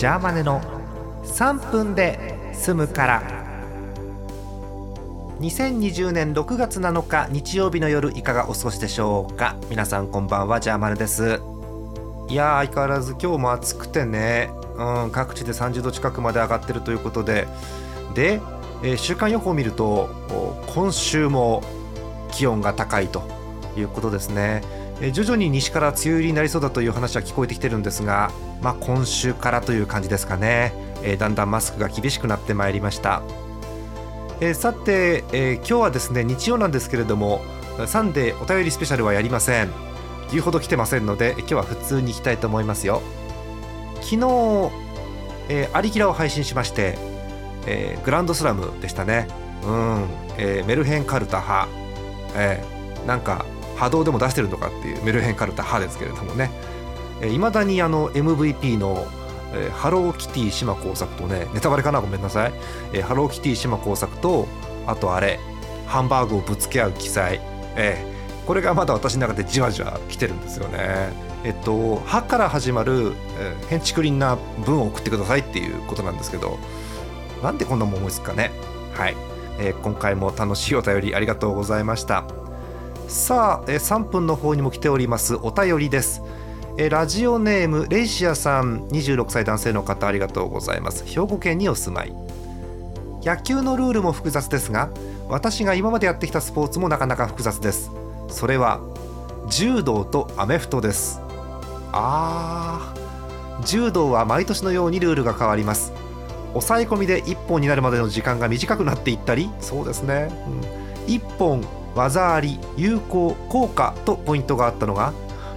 ジャーマネの3分で済むから。2020年6月7日日曜日の夜いかがお過ごしでしょうか？皆さんこんばんは。ジャーマネです。いやー相変わらず今日も暑くてね、うん、各地で30度近くまで上がってるということで。で、えー、週間予報を見ると今週も気温が高いということですね。徐々に西から梅雨入りになりそうだという話は聞こえてきてるんですが、まあ、今週からという感じですかね、え、だんだんマスクが厳しくなってまいりました、え、さて、えー、今日はですね日曜なんですけれどもサンデーお便りスペシャルはやりません。言うほど来てませんので今日は普通に行きたいと思いますよ。昨日、えー、アリキラを配信しまして、えー、グランドスラムでしたね。うん、えー、メルヘンカルタ派、えー、なんか波動でも出してるのかっていうメルヘンカルタ派ですけれどもね。いまだにあの MVP のえー、ハローキティ島工作とねネタバレかな？ごめんなさい、えー、ハローキティ島工作とあとあれハンバーグをぶつけ合う記載、えー、これがまだ私の中でじわじわ来てるんですよね。えっと「は」から始まる、えー、変築林な文を送ってくださいっていうことなんですけどなんでこんなもん思いつくかね？はい、えー、今回も楽しいお便りありがとうございました。さあ、え3分の方にも来ております。お便りです。えラジオネームレイシアさん。26歳男性の方ありがとうございます。兵庫県にお住まい。野球のルールも複雑ですが私が今までやってきたスポーツもなかなか複雑です。それは柔道とアメフトです。あー柔道は毎年のようにルールが変わります。抑え込みで1本になるまでの時間が短くなっていったりそうですね、うん、1本技あり有効効果とポイントがあったのが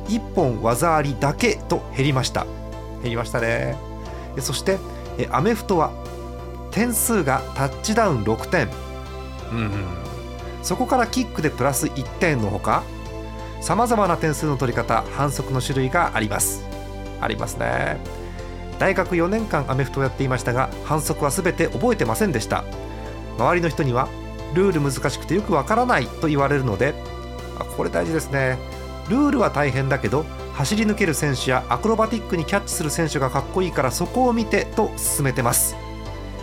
1本技ありだけと減りました。減りましたね。そしてアメフトは点数がタッチダウン6点。うんそこからキックでプラス1点のほかさまざまな点数の取り方反則の種類があります。ありますね。大学4年間アメフトをやっていましたが反則は全て覚えてませんでした。周りの人にはルール難しくてよくわからないと言われるのであこれ大事ですね。ルールは大変だけど走り抜ける選手やアクロバティックにキャッチする選手がかっこいいからそこを見てと進めてます。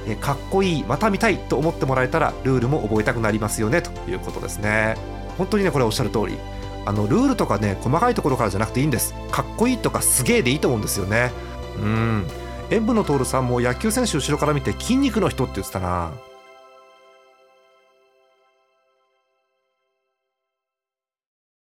えかっこいいまた見たいと思ってもらえたらルールも覚えたくなりますよねということですね。本当にねこれおっしゃる通り。あのルールとかね細かいところからじゃなくていいんです。かっこいいとかすげえでいいと思うんですよね。うん。塩分の徹さんも野球選手後ろから見て筋肉の人って言ってたな。